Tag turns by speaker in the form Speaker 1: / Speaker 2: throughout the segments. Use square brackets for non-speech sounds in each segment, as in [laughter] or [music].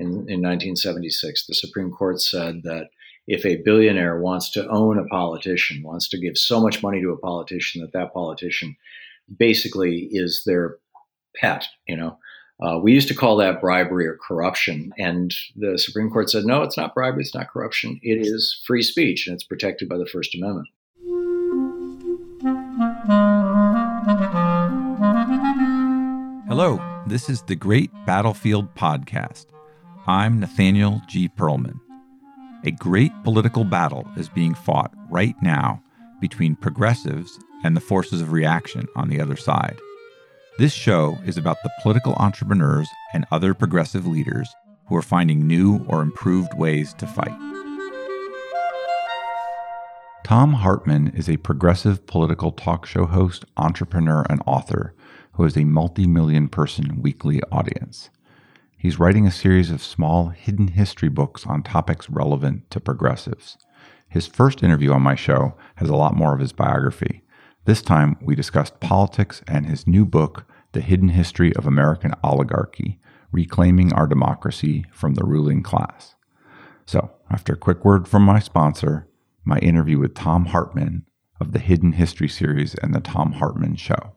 Speaker 1: in, in 1976. The Supreme Court said that if a billionaire wants to own a politician, wants to give so much money to a politician that that politician basically is their pet, you know. Uh, we used to call that bribery or corruption. And the Supreme Court said, no, it's not bribery, it's not corruption. It is free speech, and it's protected by the First Amendment.
Speaker 2: Hello, this is the Great Battlefield Podcast. I'm Nathaniel G. Pearlman. A great political battle is being fought right now between progressives and the forces of reaction on the other side. This show is about the political entrepreneurs and other progressive leaders who are finding new or improved ways to fight. Thom Hartmann is a progressive political talk show host, entrepreneur, and author who has a multi million person weekly audience. He's writing a series of small hidden history books on topics relevant to progressives. His first interview on my show has a lot more of his biography. This time, we discussed politics and his new book, The Hidden History of American Oligarchy Reclaiming Our Democracy from the Ruling Class. So, after a quick word from my sponsor, my interview with Thom Hartmann of the Hidden History series and The Thom Hartmann Show.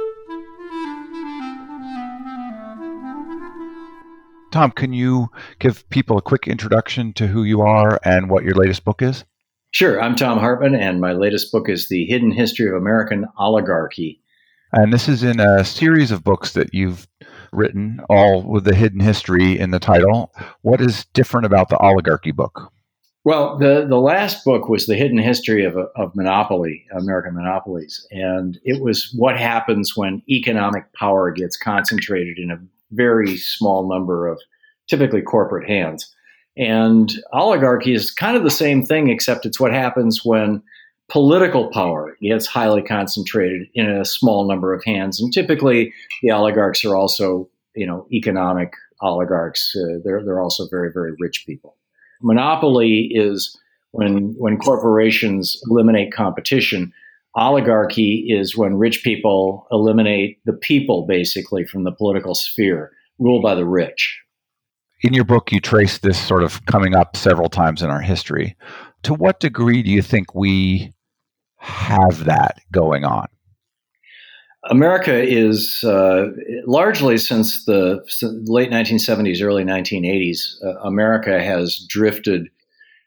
Speaker 2: Thom, can you give people a quick introduction to who you are and what your latest book is?
Speaker 1: Sure. I'm Thom Hartmann, and my latest book is The Hidden History of American Oligarchy.
Speaker 2: And this is in a series of books that you've written, all with the hidden history in the title. What is different about the oligarchy book?
Speaker 1: Well, the, the last book was The Hidden History of, of Monopoly, American Monopolies. And it was what happens when economic power gets concentrated in a very small number of typically corporate hands. And oligarchy is kind of the same thing, except it's what happens when political power gets highly concentrated in a small number of hands. And typically, the oligarchs are also, you know, economic oligarchs. Uh, they're they're also very very rich people. Monopoly is when when corporations eliminate competition. Oligarchy is when rich people eliminate the people, basically, from the political sphere, ruled by the rich.
Speaker 2: In your book, you trace this sort of coming up several times in our history. To what degree do you think we have that going on?
Speaker 1: America is uh, largely since the late 1970s, early 1980s, uh, America has drifted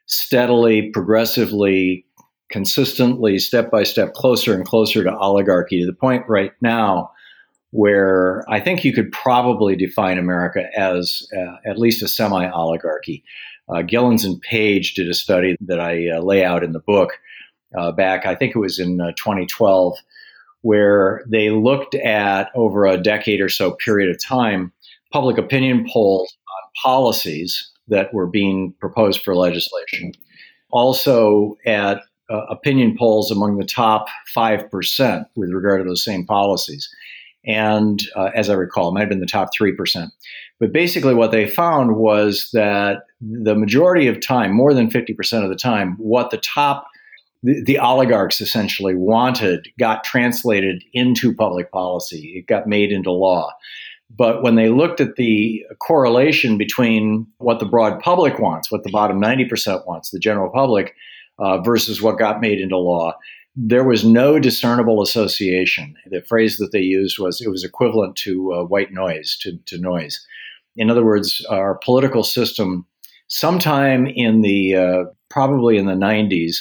Speaker 1: steadily, progressively consistently, step by step, closer and closer to oligarchy to the point right now where I think you could probably define America as uh, at least a semi oligarchy. Uh, Gilens and Page did a study that I uh, lay out in the book uh, back, I think it was in uh, 2012, where they looked at over a decade or so period of time public opinion polls on policies that were being proposed for legislation. Also, at uh, opinion polls among the top 5% with regard to those same policies. And uh, as I recall, it might have been the top 3%. But basically, what they found was that the majority of time, more than 50% of the time, what the top, the, the oligarchs essentially wanted got translated into public policy. It got made into law. But when they looked at the correlation between what the broad public wants, what the bottom 90% wants, the general public, uh, versus what got made into law, there was no discernible association. The phrase that they used was it was equivalent to uh, white noise, to, to, noise. In other words, our political system, sometime in the uh, probably in the 90s,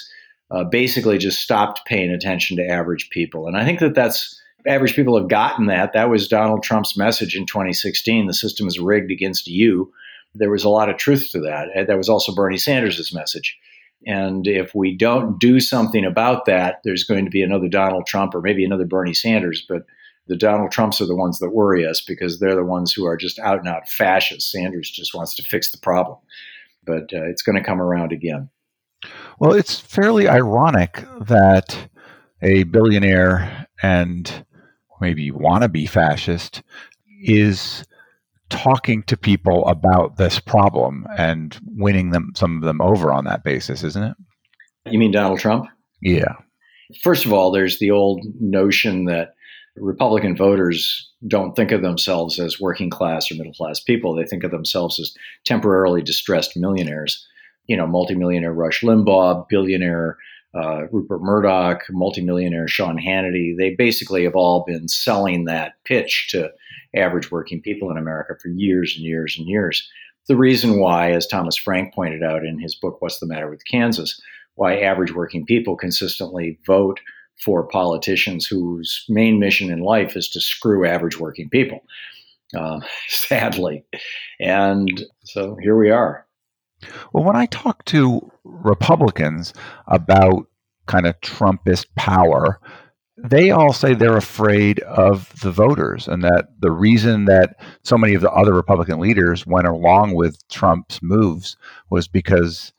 Speaker 1: uh, basically just stopped paying attention to average people. And I think that that's average people have gotten that. That was Donald Trump's message in 2016 the system is rigged against you. There was a lot of truth to that. That was also Bernie Sanders' message. And if we don't do something about that, there's going to be another Donald Trump or maybe another Bernie Sanders, but The Donald Trumps are the ones that worry us because they're the ones who are just out and out fascists. Sanders just wants to fix the problem, but uh, it's going to come around again.
Speaker 2: Well, it's fairly ironic that a billionaire and maybe wannabe fascist is talking to people about this problem and winning them some of them over on that basis, isn't it?
Speaker 1: You mean Donald Trump?
Speaker 2: Yeah.
Speaker 1: First of all, there's the old notion that Republican voters don't think of themselves as working class or middle class people. They think of themselves as temporarily distressed millionaires. You know, multimillionaire Rush Limbaugh, billionaire uh, Rupert Murdoch, multimillionaire Sean Hannity. They basically have all been selling that pitch to average working people in America for years and years and years. The reason why, as Thomas Frank pointed out in his book, What's the Matter with Kansas, why average working people consistently vote for politicians whose main mission in life is to screw average working people, uh, [laughs] sadly. And so here we are.
Speaker 2: Well, when I talk to Republicans about kind of Trumpist power, they all say they're afraid of the voters and that the reason that so many of the other Republican leaders went along with Trump's moves was because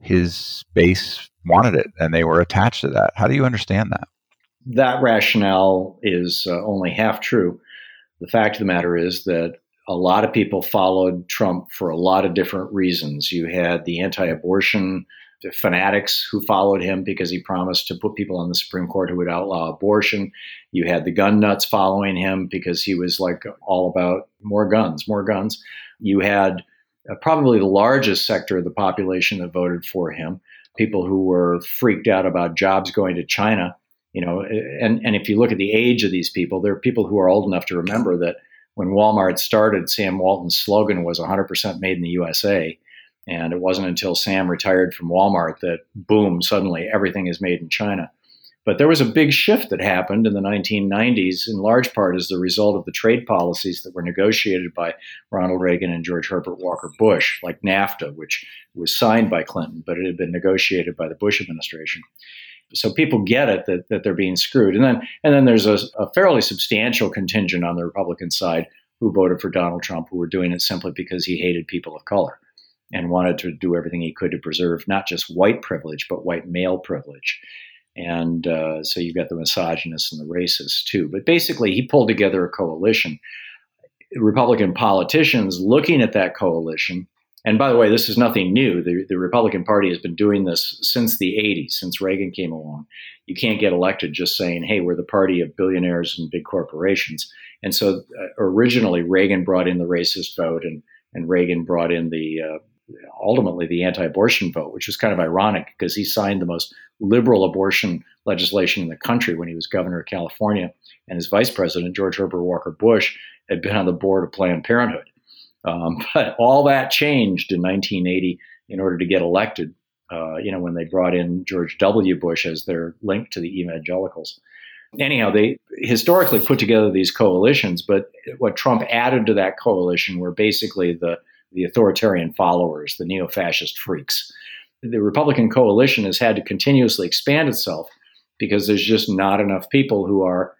Speaker 2: his base wanted it and they were attached to that. How do you understand that?
Speaker 1: That rationale is uh, only half true. The fact of the matter is that a lot of people followed Trump for a lot of different reasons. You had the anti abortion fanatics who followed him because he promised to put people on the Supreme Court who would outlaw abortion. You had the gun nuts following him because he was like all about more guns, more guns. You had uh, probably the largest sector of the population that voted for him, people who were freaked out about jobs going to China. You know, and, and if you look at the age of these people, there are people who are old enough to remember that when Walmart started, Sam Walton's slogan was 100% made in the USA. And it wasn't until Sam retired from Walmart that, boom, suddenly everything is made in China. But there was a big shift that happened in the 1990s, in large part as the result of the trade policies that were negotiated by Ronald Reagan and George Herbert Walker Bush, like NAFTA, which was signed by Clinton, but it had been negotiated by the Bush administration. So people get it that, that they're being screwed. And then, and then there's a, a fairly substantial contingent on the Republican side who voted for Donald Trump, who were doing it simply because he hated people of color and wanted to do everything he could to preserve not just white privilege, but white male privilege. And uh, so you've got the misogynists and the racists too. But basically, he pulled together a coalition. Republican politicians looking at that coalition, and by the way, this is nothing new. The, the Republican Party has been doing this since the 80s, since Reagan came along. You can't get elected just saying, hey, we're the party of billionaires and big corporations. And so uh, originally, Reagan brought in the racist vote, and, and Reagan brought in the uh, ultimately the anti-abortion vote, which was kind of ironic because he signed the most liberal abortion legislation in the country when he was governor of California, and his vice president George Herbert Walker Bush had been on the board of Planned Parenthood. Um, [laughs] but all that changed in 1980 in order to get elected. Uh, you know, when they brought in George W. Bush as their link to the evangelicals. Anyhow, they historically put together these coalitions, but what Trump added to that coalition were basically the the authoritarian followers, the neo fascist freaks. The Republican coalition has had to continuously expand itself because there's just not enough people who are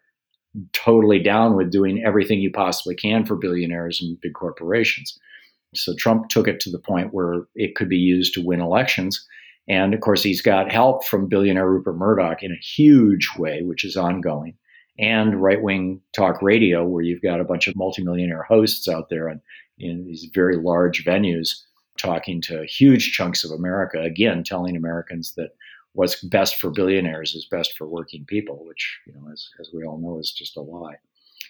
Speaker 1: totally down with doing everything you possibly can for billionaires and big corporations. So Trump took it to the point where it could be used to win elections. And of course, he's got help from billionaire Rupert Murdoch in a huge way, which is ongoing, and right wing talk radio, where you've got a bunch of multimillionaire hosts out there on in these very large venues talking to huge chunks of America, again, telling Americans that what's best for billionaires is best for working people, which, you know, as, as we all know, is just a lie.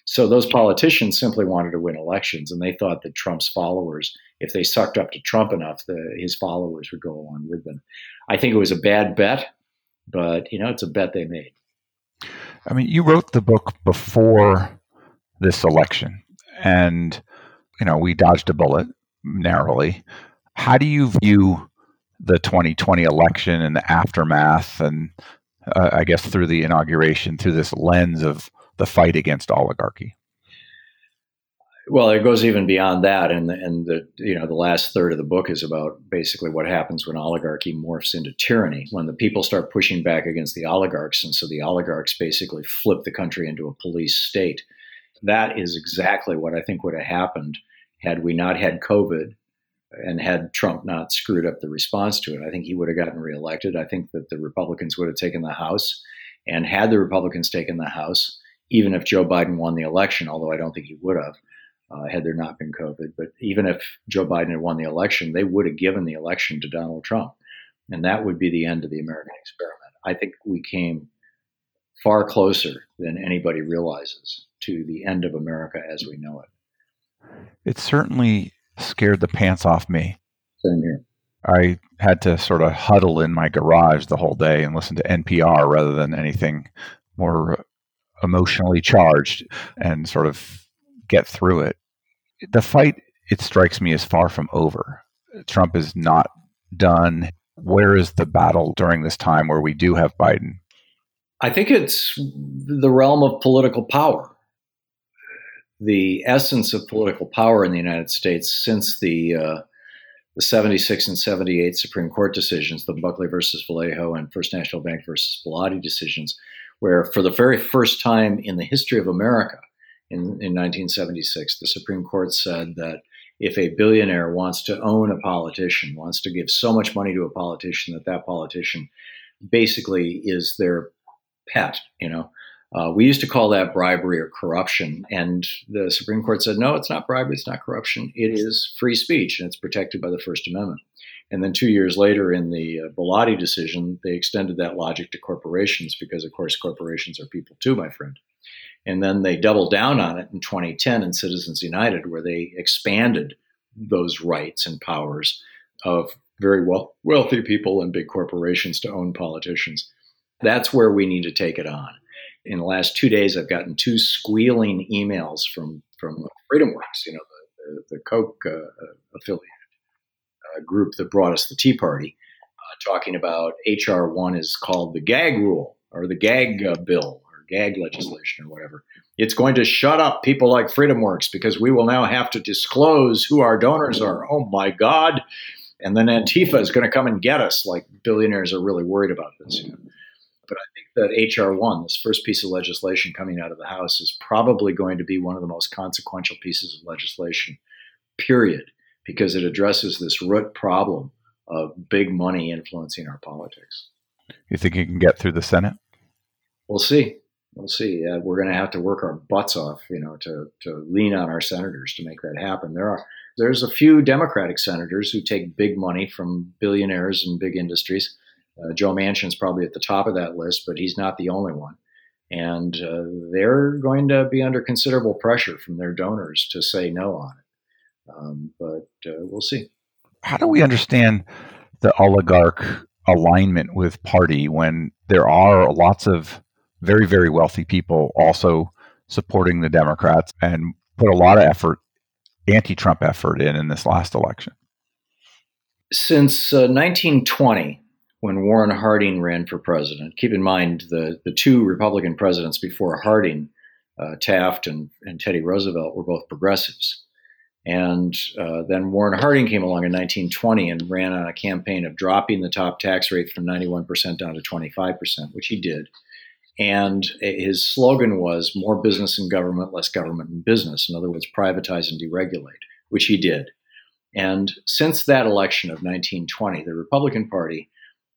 Speaker 1: So those politicians simply wanted to win elections, and they thought that Trump's followers, if they sucked up to Trump enough, the, his followers would go along with them. I think it was a bad bet, but you know, it's a bet they made.
Speaker 2: I mean, you wrote the book before this election, and you know, we dodged a bullet narrowly. How do you view the 2020 election and the aftermath, and uh, I guess through the inauguration, through this lens of the fight against oligarchy?
Speaker 1: Well, it goes even beyond that, and and the you know the last third of the book is about basically what happens when oligarchy morphs into tyranny, when the people start pushing back against the oligarchs, and so the oligarchs basically flip the country into a police state that is exactly what I think would have happened had we not had COVID and had Trump not screwed up the response to it. I think he would have gotten reelected. I think that the Republicans would have taken the House. And had the Republicans taken the House, even if Joe Biden won the election, although I don't think he would have, uh, had there not been COVID, but even if Joe Biden had won the election, they would have given the election to Donald Trump. And that would be the end of the American experiment. I think we came far closer than anybody realizes to the end of America as we know it.
Speaker 2: It certainly scared the pants off me.
Speaker 1: Same here.
Speaker 2: I had to sort of huddle in my garage the whole day and listen to NPR rather than anything more emotionally charged and sort of get through it. The fight, it strikes me, is far from over. Trump is not done. Where is the battle during this time where we do have Biden?
Speaker 1: I think it's the realm of political power. The essence of political power in the United States since the uh, the 76 and 78 Supreme Court decisions, the Buckley versus Valeo and First National Bank versus Bellotti decisions, where for the very first time in the history of America in, in 1976, the Supreme Court said that if a billionaire wants to own a politician, wants to give so much money to a politician that that politician basically is their pet, you know. Uh, we used to call that bribery or corruption, and the Supreme Court said, no, it's not bribery, it's not corruption. It is free speech, and it's protected by the First Amendment. And then two years later, in the uh, decision, they extended that logic to corporations because, of course, corporations are people too, my friend. And then they doubled down on it in 2010 in Citizens United, where they expanded those rights and powers of very well, wealthy people and big corporations to own politicians. That's where we need to take it on. In the last two days, I've gotten two squealing emails from from FreedomWorks, you know, the, the, the Koch uh, affiliated uh, group that brought us the Tea Party, uh, talking about HR one is called the gag rule or the gag uh, bill or gag legislation or whatever. It's going to shut up people like FreedomWorks because we will now have to disclose who our donors are. Oh my God. And then Antifa is going to come and get us, like billionaires are really worried about this. You know? But I think that HR 1, this first piece of legislation coming out of the House, is probably going to be one of the most consequential pieces of legislation, period, because it addresses this root problem of big money influencing our politics.
Speaker 2: You think you can get through the Senate?
Speaker 1: We'll see we'll see. Uh, we're going to have to work our butts off, you know, to to lean on our senators to make that happen. There are there's a few Democratic senators who take big money from billionaires and big industries. Uh, Joe Manchin's probably at the top of that list, but he's not the only one. And uh, they're going to be under considerable pressure from their donors to say no on it. Um, but uh, we'll see.
Speaker 2: How do we understand the oligarch alignment with party when there are lots of very, very wealthy people also supporting the Democrats and put a lot of effort, anti Trump effort in in this last election.
Speaker 1: Since uh, 1920, when Warren Harding ran for president, keep in mind the, the two Republican presidents before Harding, uh, Taft and, and Teddy Roosevelt, were both progressives. And uh, then Warren Harding came along in 1920 and ran on a campaign of dropping the top tax rate from 91% down to 25%, which he did. And his slogan was more business and government, less government and business. In other words, privatize and deregulate, which he did. And since that election of 1920, the Republican Party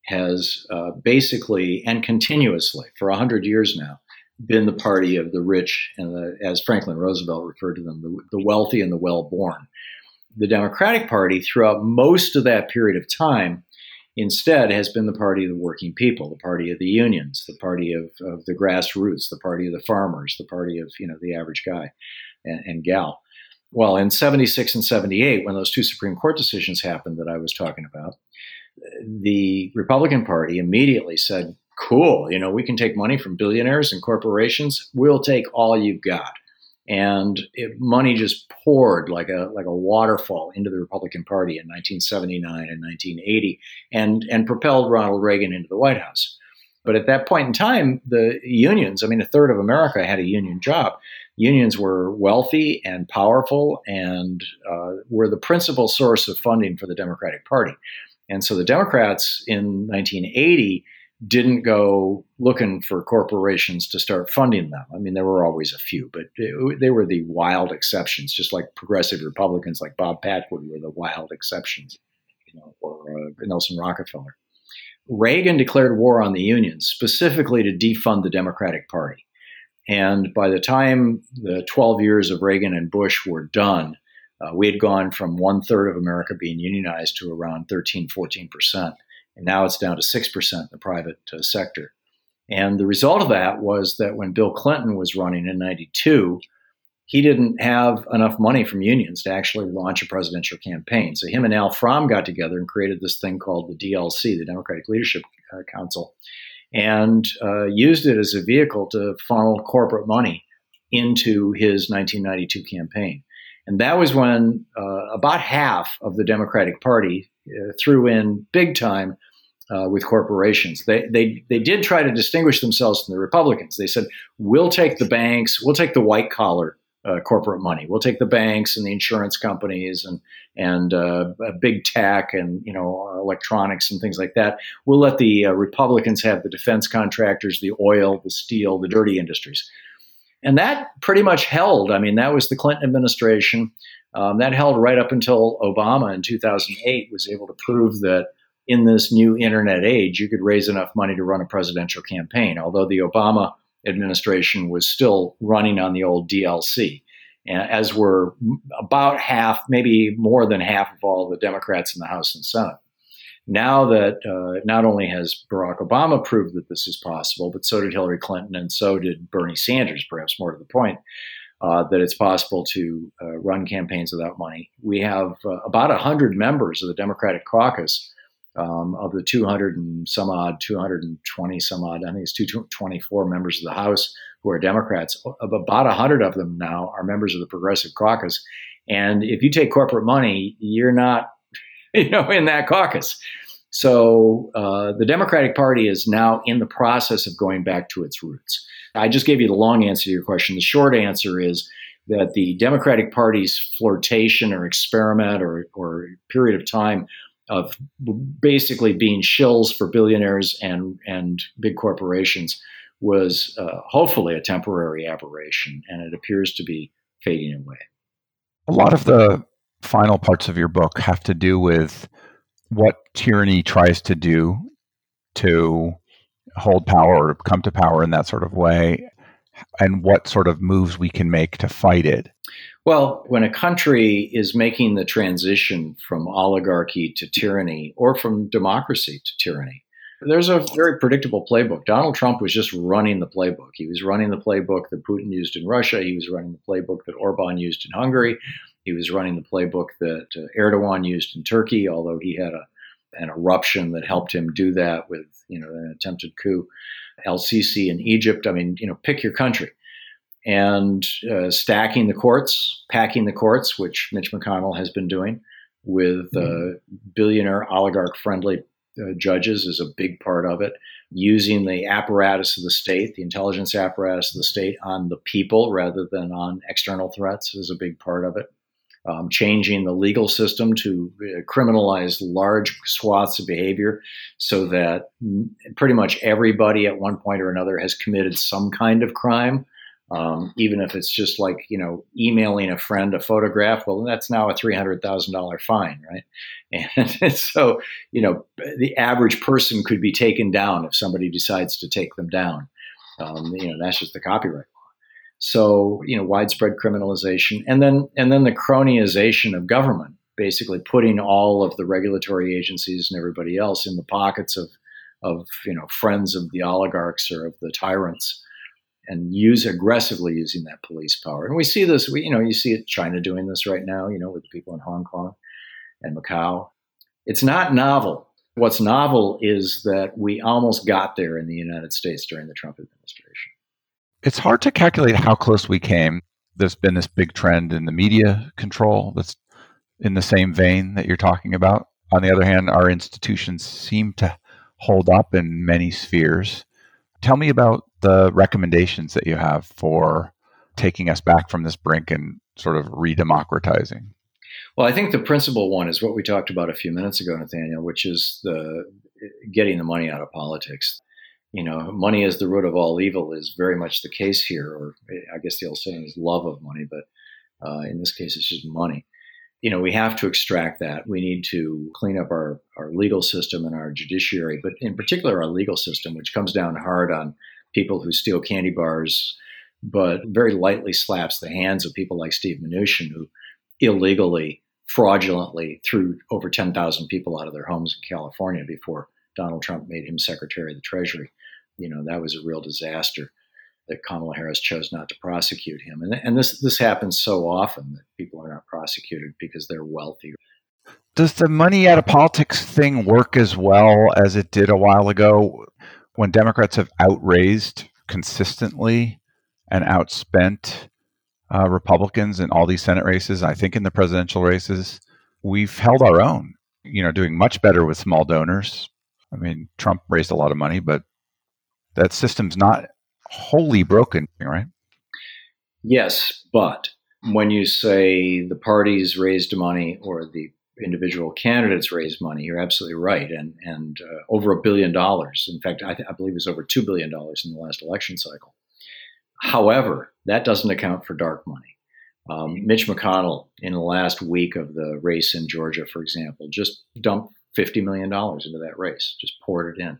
Speaker 1: has uh, basically and continuously, for 100 years now, been the party of the rich and the, as Franklin Roosevelt referred to them, the, the wealthy and the well born. The Democratic Party, throughout most of that period of time, instead has been the party of the working people, the party of the unions, the party of, of the grassroots, the party of the farmers, the party of you know the average guy and, and gal. Well, in 76 and 78, when those two Supreme Court decisions happened that I was talking about, the Republican Party immediately said, Cool, you know, we can take money from billionaires and corporations. We'll take all you've got and it, money just poured like a like a waterfall into the Republican Party in 1979 and 1980, and and propelled Ronald Reagan into the White House. But at that point in time, the unions, I mean, a third of America had a union job. Unions were wealthy and powerful and uh, were the principal source of funding for the Democratic Party. And so the Democrats in 1980 didn't go looking for corporations to start funding them. I mean, there were always a few, but they were the wild exceptions, just like progressive Republicans like Bob Packwood were the wild exceptions, you know, or uh, Nelson Rockefeller. Reagan declared war on the unions specifically to defund the Democratic Party. And by the time the 12 years of Reagan and Bush were done, uh, we had gone from one third of America being unionized to around 13, 14 percent. And now it's down to 6% in the private uh, sector. And the result of that was that when Bill Clinton was running in 92, he didn't have enough money from unions to actually launch a presidential campaign. So him and Al From got together and created this thing called the DLC, the Democratic Leadership uh, Council, and uh, used it as a vehicle to funnel corporate money into his 1992 campaign. And that was when uh, about half of the Democratic Party uh, threw in big time uh, with corporations. They, they, they did try to distinguish themselves from the Republicans. They said, we'll take the banks, we'll take the white collar uh, corporate money. We'll take the banks and the insurance companies and and uh, big tech and you know electronics and things like that. We'll let the uh, Republicans have the defense contractors, the oil, the steel, the dirty industries, and that pretty much held. I mean, that was the Clinton administration. Um, that held right up until Obama in 2008 was able to prove that in this new internet age, you could raise enough money to run a presidential campaign. Although the Obama administration was still running on the old DLC, as were about half, maybe more than half of all the Democrats in the House and Senate. Now that uh, not only has Barack Obama proved that this is possible, but so did Hillary Clinton and so did Bernie Sanders, perhaps more to the point, uh, that it's possible to uh, run campaigns without money. We have uh, about 100 members of the Democratic caucus um, of the 200 and some odd, 220 some odd, I think it's 224 members of the House who are Democrats. About 100 of them now are members of the Progressive Caucus. And if you take corporate money, you're not, [laughs] you know, in that caucus. So uh, the Democratic Party is now in the process of going back to its roots. I just gave you the long answer to your question. The short answer is that the Democratic Party's flirtation or experiment or, or period of time of basically being shills for billionaires and and big corporations was uh, hopefully a temporary aberration, and it appears to be fading away.
Speaker 2: A lot of the final parts of your book have to do with what tyranny tries to do to hold power or come to power in that sort of way, and what sort of moves we can make to fight it.
Speaker 1: Well, when a country is making the transition from oligarchy to tyranny or from democracy to tyranny, there's a very predictable playbook. Donald Trump was just running the playbook. He was running the playbook that Putin used in Russia. He was running the playbook that Orban used in Hungary. He was running the playbook that uh, Erdogan used in Turkey, although he had a, an eruption that helped him do that with you know an attempted coup. El Sisi in Egypt. I mean, you know, pick your country and uh, stacking the courts, packing the courts, which Mitch McConnell has been doing with uh, mm-hmm. billionaire oligarch friendly uh, judges is a big part of it. Using the apparatus of the state, the intelligence apparatus of the state, on the people rather than on external threats is a big part of it. Um, changing the legal system to uh, criminalize large swaths of behavior so that pretty much everybody at one point or another has committed some kind of crime. Um, even if it's just like you know emailing a friend a photograph well that's now a $300000 fine right? [laughs] And so you know the average person could be taken down if somebody decides to take them down. Um, you know that's just the copyright so you know widespread criminalization and then and then the cronyization of government basically putting all of the regulatory agencies and everybody else in the pockets of of you know friends of the oligarchs or of the tyrants and use aggressively using that police power. And we see this, we, you know, you see China doing this right now, you know, with the people in Hong Kong and Macau. It's not novel. What's novel is that we almost got there in the United States during the Trump administration.
Speaker 2: It's hard to calculate how close we came. There's been this big trend in the media control that's in the same vein that you're talking about. On the other hand, our institutions seem to hold up in many spheres. Tell me about the recommendations that you have for taking us back from this brink and sort of redemocratizing?
Speaker 1: Well, I think the principal one is what we talked about a few minutes ago, Nathaniel, which is the getting the money out of politics. You know, money is the root of all evil is very much the case here. Or I guess the old saying is love of money, but uh, in this case, it's just money. You know, we have to extract that. We need to clean up our, our legal system and our judiciary, but in particular, our legal system, which comes down hard on people who steal candy bars, but very lightly slaps the hands of people like Steve Mnuchin, who illegally, fraudulently threw over 10,000 people out of their homes in California before Donald Trump made him Secretary of the Treasury. You know, that was a real disaster that Kamala Harris chose not to prosecute him. And, and this, this happens so often that people are not prosecuted because they're wealthy.
Speaker 2: Does the money out of politics thing work as well as it did a while ago when Democrats have outraised consistently and outspent uh, Republicans in all these Senate races? I think in the presidential races, we've held our own, you know, doing much better with small donors. I mean, Trump raised a lot of money, but that system's not wholly broken, right?
Speaker 1: Yes, but when you say the parties raised money or the individual candidates raised money, you're absolutely right, and and uh, over a billion dollars. In fact, I, th- I believe it was over two billion dollars in the last election cycle. However, that doesn't account for dark money. Um, Mitch McConnell, in the last week of the race in Georgia, for example, just dumped $50 million into that race, just poured it in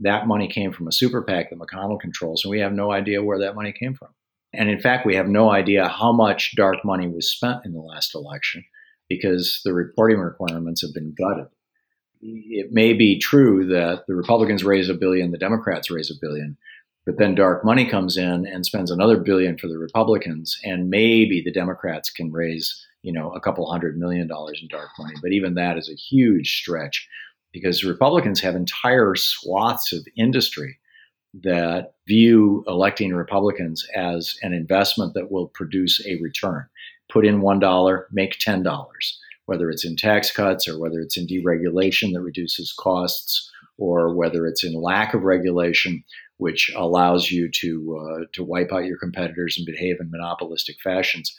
Speaker 1: that money came from a super PAC that McConnell controls, and we have no idea where that money came from. And in fact, we have no idea how much dark money was spent in the last election because the reporting requirements have been gutted. It may be true that the Republicans raise a billion, the Democrats raise a billion, but then dark money comes in and spends another billion for the Republicans, and maybe the Democrats can raise, you know, a couple hundred million dollars in dark money. But even that is a huge stretch because Republicans have entire swaths of industry that view electing Republicans as an investment that will produce a return. Put in $1, make $10, whether it's in tax cuts or whether it's in deregulation that reduces costs or whether it's in lack of regulation, which allows you to, uh, to wipe out your competitors and behave in monopolistic fashions.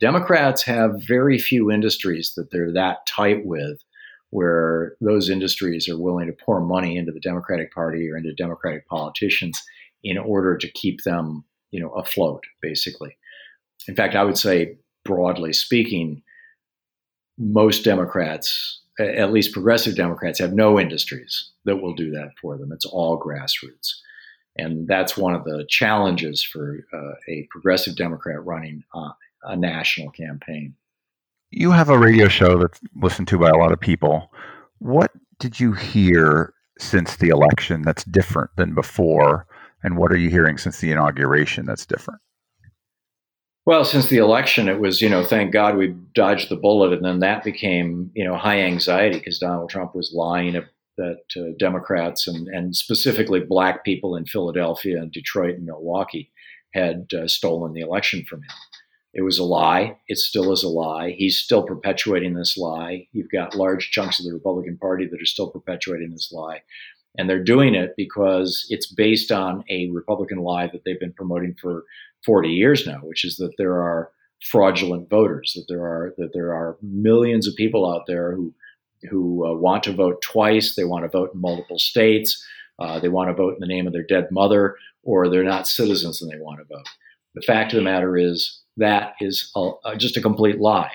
Speaker 1: Democrats have very few industries that they're that tight with where those industries are willing to pour money into the Democratic Party or into Democratic politicians in order to keep them, you know, afloat, basically. In fact, I would say, broadly speaking, most Democrats, at least progressive Democrats, have no industries that will do that for them. It's all grassroots. And that's one of the challenges for uh, a progressive Democrat running uh, a national campaign
Speaker 2: you have a radio show that's listened to by a lot of people. What did you hear since the election that's different than before? And what are you hearing since the inauguration that's different?
Speaker 1: Well, since the election, it was, you know, thank God we dodged the bullet. And then that became, you know, high anxiety because Donald Trump was lying that uh, Democrats and, and specifically black people in Philadelphia and Detroit and Milwaukee had uh, stolen the election from him. It was a lie. It still is a lie. He's still perpetuating this lie. You've got large chunks of the Republican Party that are still perpetuating this lie. And they're doing it because it's based on a Republican lie that they've been promoting for 40 years now, which is that there are fraudulent voters, that there are that there are millions of people out there who who uh, want to vote twice, they want to vote in multiple states, uh, they want to vote in the name of their dead mother, or they're not citizens and they want to vote. The fact of the matter is that is a, just a complete lie.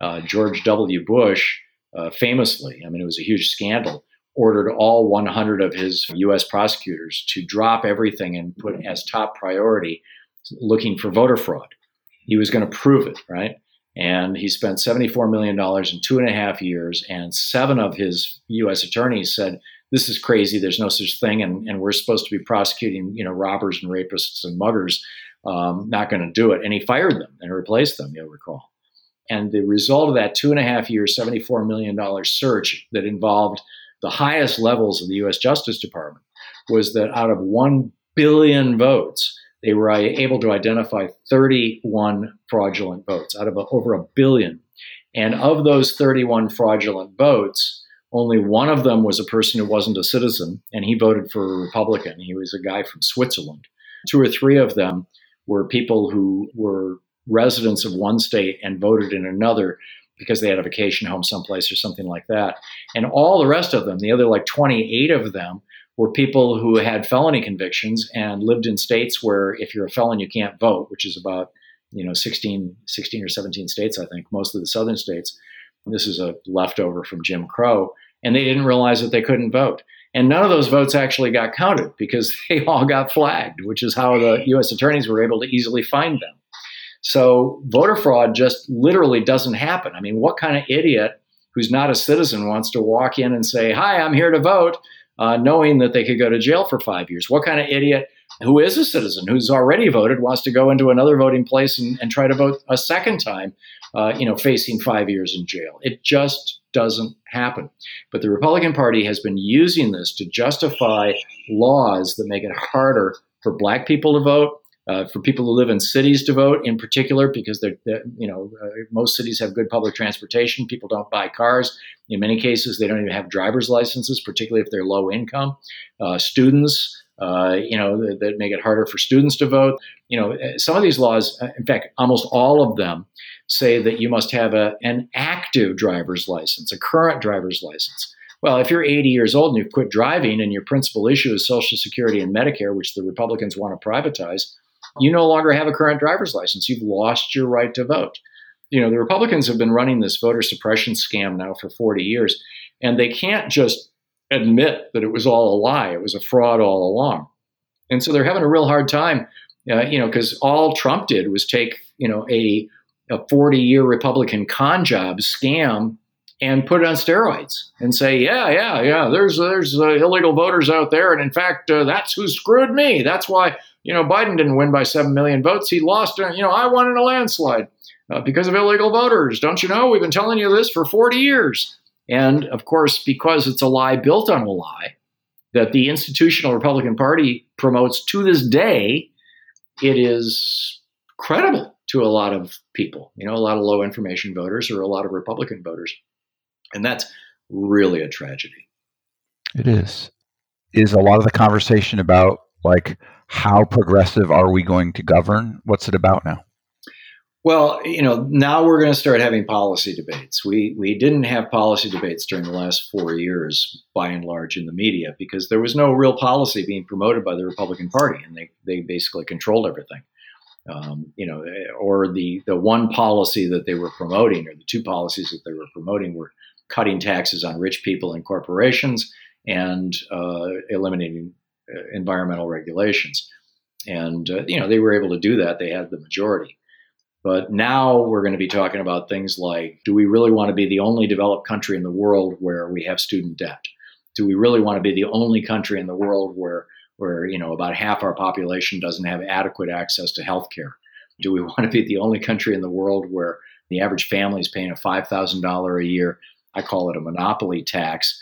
Speaker 1: Uh, George W. Bush uh, famously, I mean, it was a huge scandal, ordered all 100 of his U.S. prosecutors to drop everything and put as top priority looking for voter fraud. He was going to prove it, right? And he spent $74 million in two and a half years, and seven of his U.S. attorneys said, this is crazy. There's no such thing, and, and we're supposed to be prosecuting, you know, robbers and rapists and muggers um, not going to do it. And he fired them and replaced them, you'll recall. And the result of that two and a half year, $74 million search that involved the highest levels of the US Justice Department was that out of 1 billion votes, they were able to identify 31 fraudulent votes out of a, over a billion. And of those 31 fraudulent votes, only one of them was a person who wasn't a citizen, and he voted for a Republican. He was a guy from Switzerland. Two or three of them were people who were residents of one state and voted in another because they had a vacation home someplace or something like that. And all the rest of them, the other like 28 of them, were people who had felony convictions and lived in states where if you're a felon you can't vote, which is about you know 16, 16 or 17 states, I think, most of the southern states. This is a leftover from Jim Crow, and they didn't realize that they couldn't vote. And none of those votes actually got counted because [laughs] they all got flagged, which is how the U.S. attorneys were able to easily find them. So voter fraud just literally doesn't happen. I mean, what kind of idiot who's not a citizen wants to walk in and say, Hi, I'm here to vote, uh, knowing that they could go to jail for five years? What kind of idiot who is a citizen who's already voted wants to go into another voting place and, and try to vote a second time, uh, you know, facing five years in jail? It just doesn't happen. But the Republican Party has been using this to justify laws that make it harder for black people to vote, uh, for people who live in cities to vote in particular because they're, they're you know uh, most cities have good public transportation. People don't buy cars. In many cases they don't even have driver's licenses particularly if they're low income. Uh, students uh, you know that, make it harder for students to vote. You know uh, some of these laws uh, in fact almost all of them say that you must have a, an active driver's license a current driver's license well, if you're 80 years old and you've quit driving and your principal issue is Social Security and Medicare, which the Republicans want to privatize, you no longer have a current driver's license. You've lost your right to vote. You know, the Republicans have been running this voter suppression scam now for 40 years, and they can't just admit that it was all a lie. It was a fraud all along. And so they're having a real hard time, uh, you know, because all Trump did was take, you know, a, a 40 year Republican con job scam and put it on steroids and say, yeah, yeah, yeah, there's there's uh, illegal voters out there, and in fact, uh, that's who screwed me. That's why you know, Biden didn't win by 7 million votes. He lost, uh, you know, I won in a landslide uh, because of illegal voters. Don't you know? We've been telling you this for 40 years. And of course, because it's a lie built on a lie that the institutional Republican Party promotes to this day, it is credible to a lot of people, you know, a lot of low information voters or a lot of Republican voters. And that's really a tragedy.
Speaker 2: It is. Is a lot of the conversation about like how progressive are we going to govern? What's it about now?
Speaker 1: Well, you know, now we're going to start having policy debates. We we didn't have policy debates during the last four years, by and large, in the media because there was no real policy being promoted by the Republican Party, and they they basically controlled everything. Um, you know, or the the one policy that they were promoting, or the two policies that they were promoting, were cutting taxes on rich people and corporations and uh, eliminating uh, environmental regulations. And, uh, you know, they were able to do that. They had the majority. But now we're going to be talking about things like do we really want to be the only developed country in the world where we have student debt? Do we really want to be the only country in the world where, where you know, about half our population doesn't have adequate access to health care? Do we [laughs] want to be the only country in the world where the average family is paying a $5,000 a year? I call it a monopoly tax.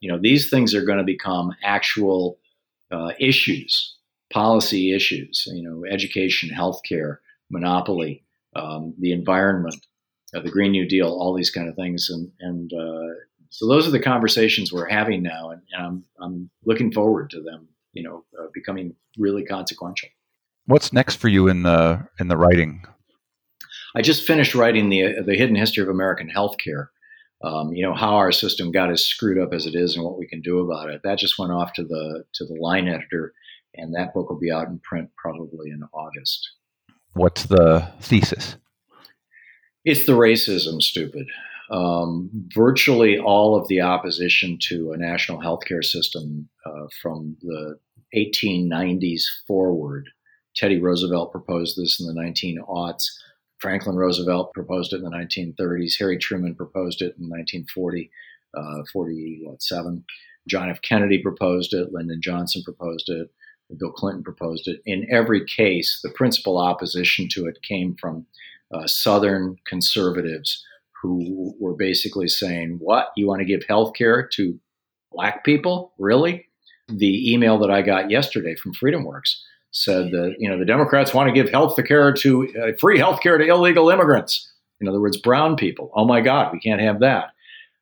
Speaker 1: You know, these things are going to become actual uh, issues, policy issues, you know, education, healthcare, monopoly, um, the environment, uh, the Green New Deal, all these kind of things, and and uh, so those are the conversations we're having now, and, and I'm I'm looking forward to them, you know, uh, becoming really consequential.
Speaker 2: What's next for you in the in the writing?
Speaker 1: I just finished writing the the hidden history of American healthcare, um, you know how our system got as screwed up as it is and what we can do about it. That just went off to the to the line editor, and that book will be out in print probably in August.
Speaker 2: What's the thesis?
Speaker 1: It's the racism, stupid. Um, virtually all of the opposition to a national healthcare system uh, from the 1890s forward. Teddy Roosevelt proposed this in the 1900s. Franklin Roosevelt proposed it in the 1930s. Harry Truman proposed it in 1940, uh, 47. John F. Kennedy proposed it. Lyndon Johnson proposed it. Bill Clinton proposed it. In every case, the principal opposition to it came from uh, Southern conservatives who were basically saying, What? You want to give health care to black people? Really? The email that I got yesterday from FreedomWorks said that you know the Democrats want to give health care to uh, free health care to illegal immigrants. In other words, brown people. Oh my God, we can't have that.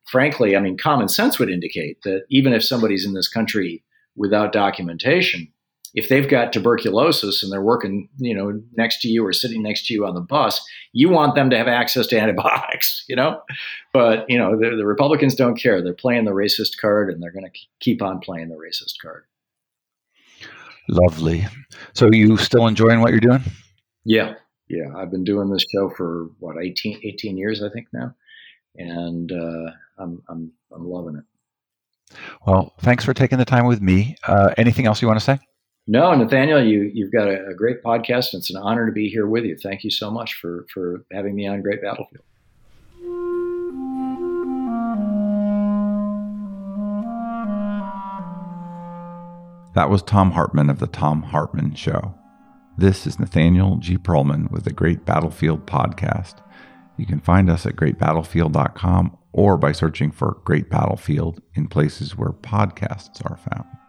Speaker 1: Frankly, I mean, common sense would indicate that even if somebody's in this country without documentation, if they've got tuberculosis and they're working, you know, next to you or sitting next to you on the bus, you want them to have access to [laughs] antibiotics, you know. But you know, the, the Republicans don't care. They're playing the racist card, and they're going to keep on playing the racist card.
Speaker 2: Lovely. So you still enjoying what you're doing?
Speaker 1: Yeah, yeah. I've been doing this show for what 18, 18 years, I think now, and uh, I'm I'm I'm loving it.
Speaker 2: Well, thanks for taking the time with me. Uh, anything else you want to say?
Speaker 1: No, Nathaniel, you you've got a, a great podcast. And it's an honor to be here with you. Thank you so much for for having me on Great Battlefield.
Speaker 2: That was Thom Hartmann of The Thom Hartmann Show. This is Nathaniel G. Pearlman with the Great Battlefield Podcast. You can find us at greatbattlefield.com or by searching for Great Battlefield in places where podcasts are found.